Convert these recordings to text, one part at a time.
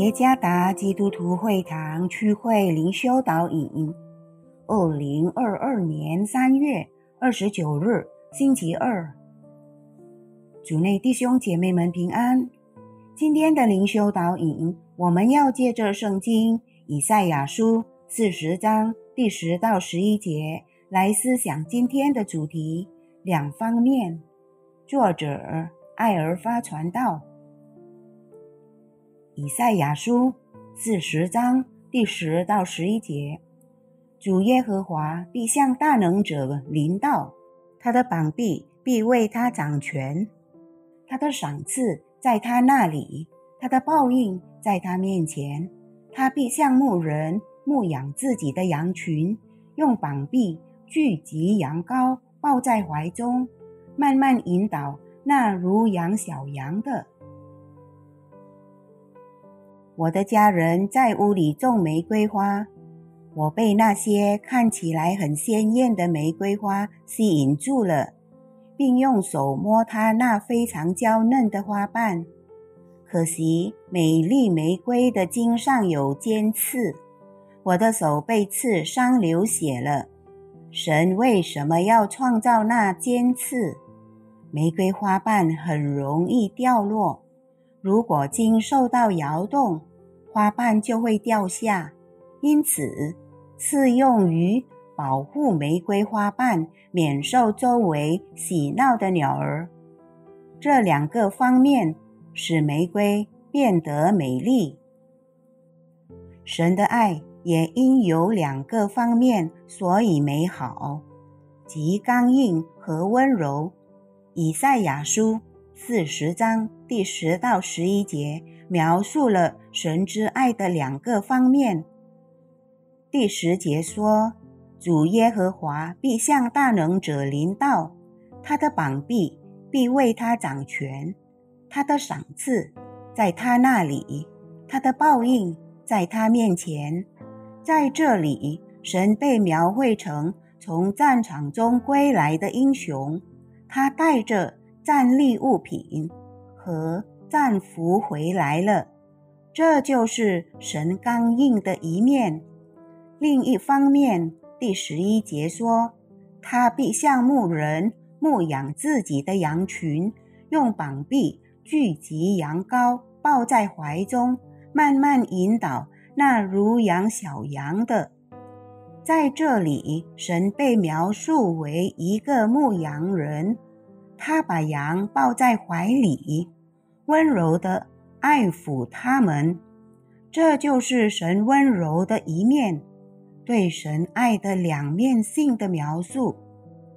耶加达基督徒会堂区会灵修导引，二零二二年三月二十九日星期二，主内弟兄姐妹们平安。今天的灵修导引，我们要借着圣经以赛亚书四十章第十到十一节来思想今天的主题两方面。作者艾尔发传道。以赛亚书四十章第十到十一节：主耶和华必向大能者临到，他的膀臂必为他掌权，他的赏赐在他那里，他的报应在他面前。他必向牧人牧养自己的羊群，用膀臂聚集羊羔，抱在怀中，慢慢引导那如养小羊的。我的家人在屋里种玫瑰花，我被那些看起来很鲜艳的玫瑰花吸引住了，并用手摸它那非常娇嫩的花瓣。可惜，美丽玫瑰的茎上有尖刺，我的手被刺伤流血了。神为什么要创造那尖刺？玫瑰花瓣很容易掉落，如果茎受到摇动。花瓣就会掉下，因此适用于保护玫瑰花瓣免受周围喜闹的鸟儿。这两个方面使玫瑰变得美丽。神的爱也因有两个方面，所以美好，即刚硬和温柔。以赛亚书四十章第十到十一节。描述了神之爱的两个方面。第十节说：“主耶和华必向大能者临到，他的膀臂必为他掌权，他的赏赐在他那里，他的报应在他面前。”在这里，神被描绘成从战场中归来的英雄，他带着战利物品和。战俘回来了，这就是神刚硬的一面。另一方面，第十一节说，他必向牧人牧养自己的羊群，用膀臂聚集羊羔，抱在怀中，慢慢引导那如养小羊的。在这里，神被描述为一个牧羊人，他把羊抱在怀里。温柔的爱抚他们，这就是神温柔的一面，对神爱的两面性的描述，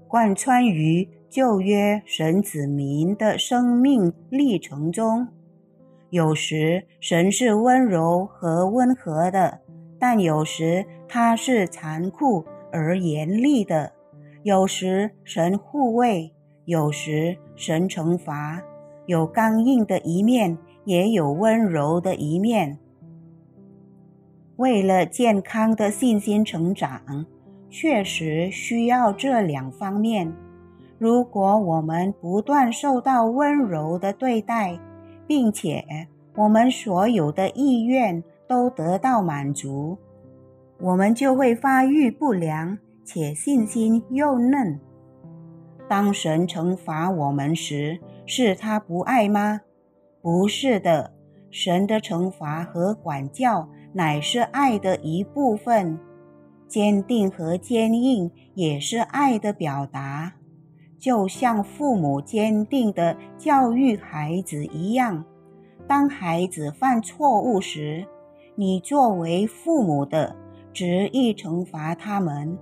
贯穿于旧约神子民的生命历程中。有时神是温柔和温和的，但有时他是残酷而严厉的；有时神护卫，有时神惩罚。有刚硬的一面，也有温柔的一面。为了健康的信心成长，确实需要这两方面。如果我们不断受到温柔的对待，并且我们所有的意愿都得到满足，我们就会发育不良，且信心幼嫩。当神惩罚我们时，是他不爱吗？不是的，神的惩罚和管教乃是爱的一部分。坚定和坚硬也是爱的表达，就像父母坚定的教育孩子一样。当孩子犯错误时，你作为父母的执意惩罚他们，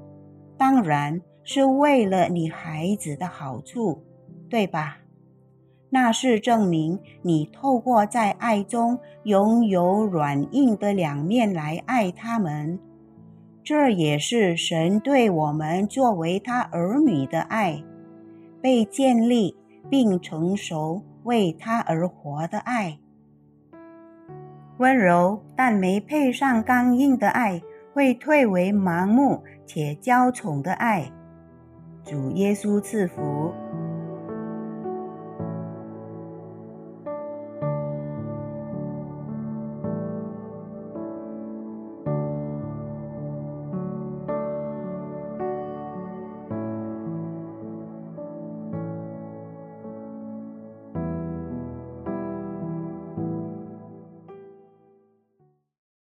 当然是为了你孩子的好处，对吧？那是证明你透过在爱中拥有软硬的两面来爱他们，这也是神对我们作为他儿女的爱，被建立并成熟为他而活的爱。温柔但没配上刚硬的爱，会退为盲目且娇宠的爱。主耶稣赐福。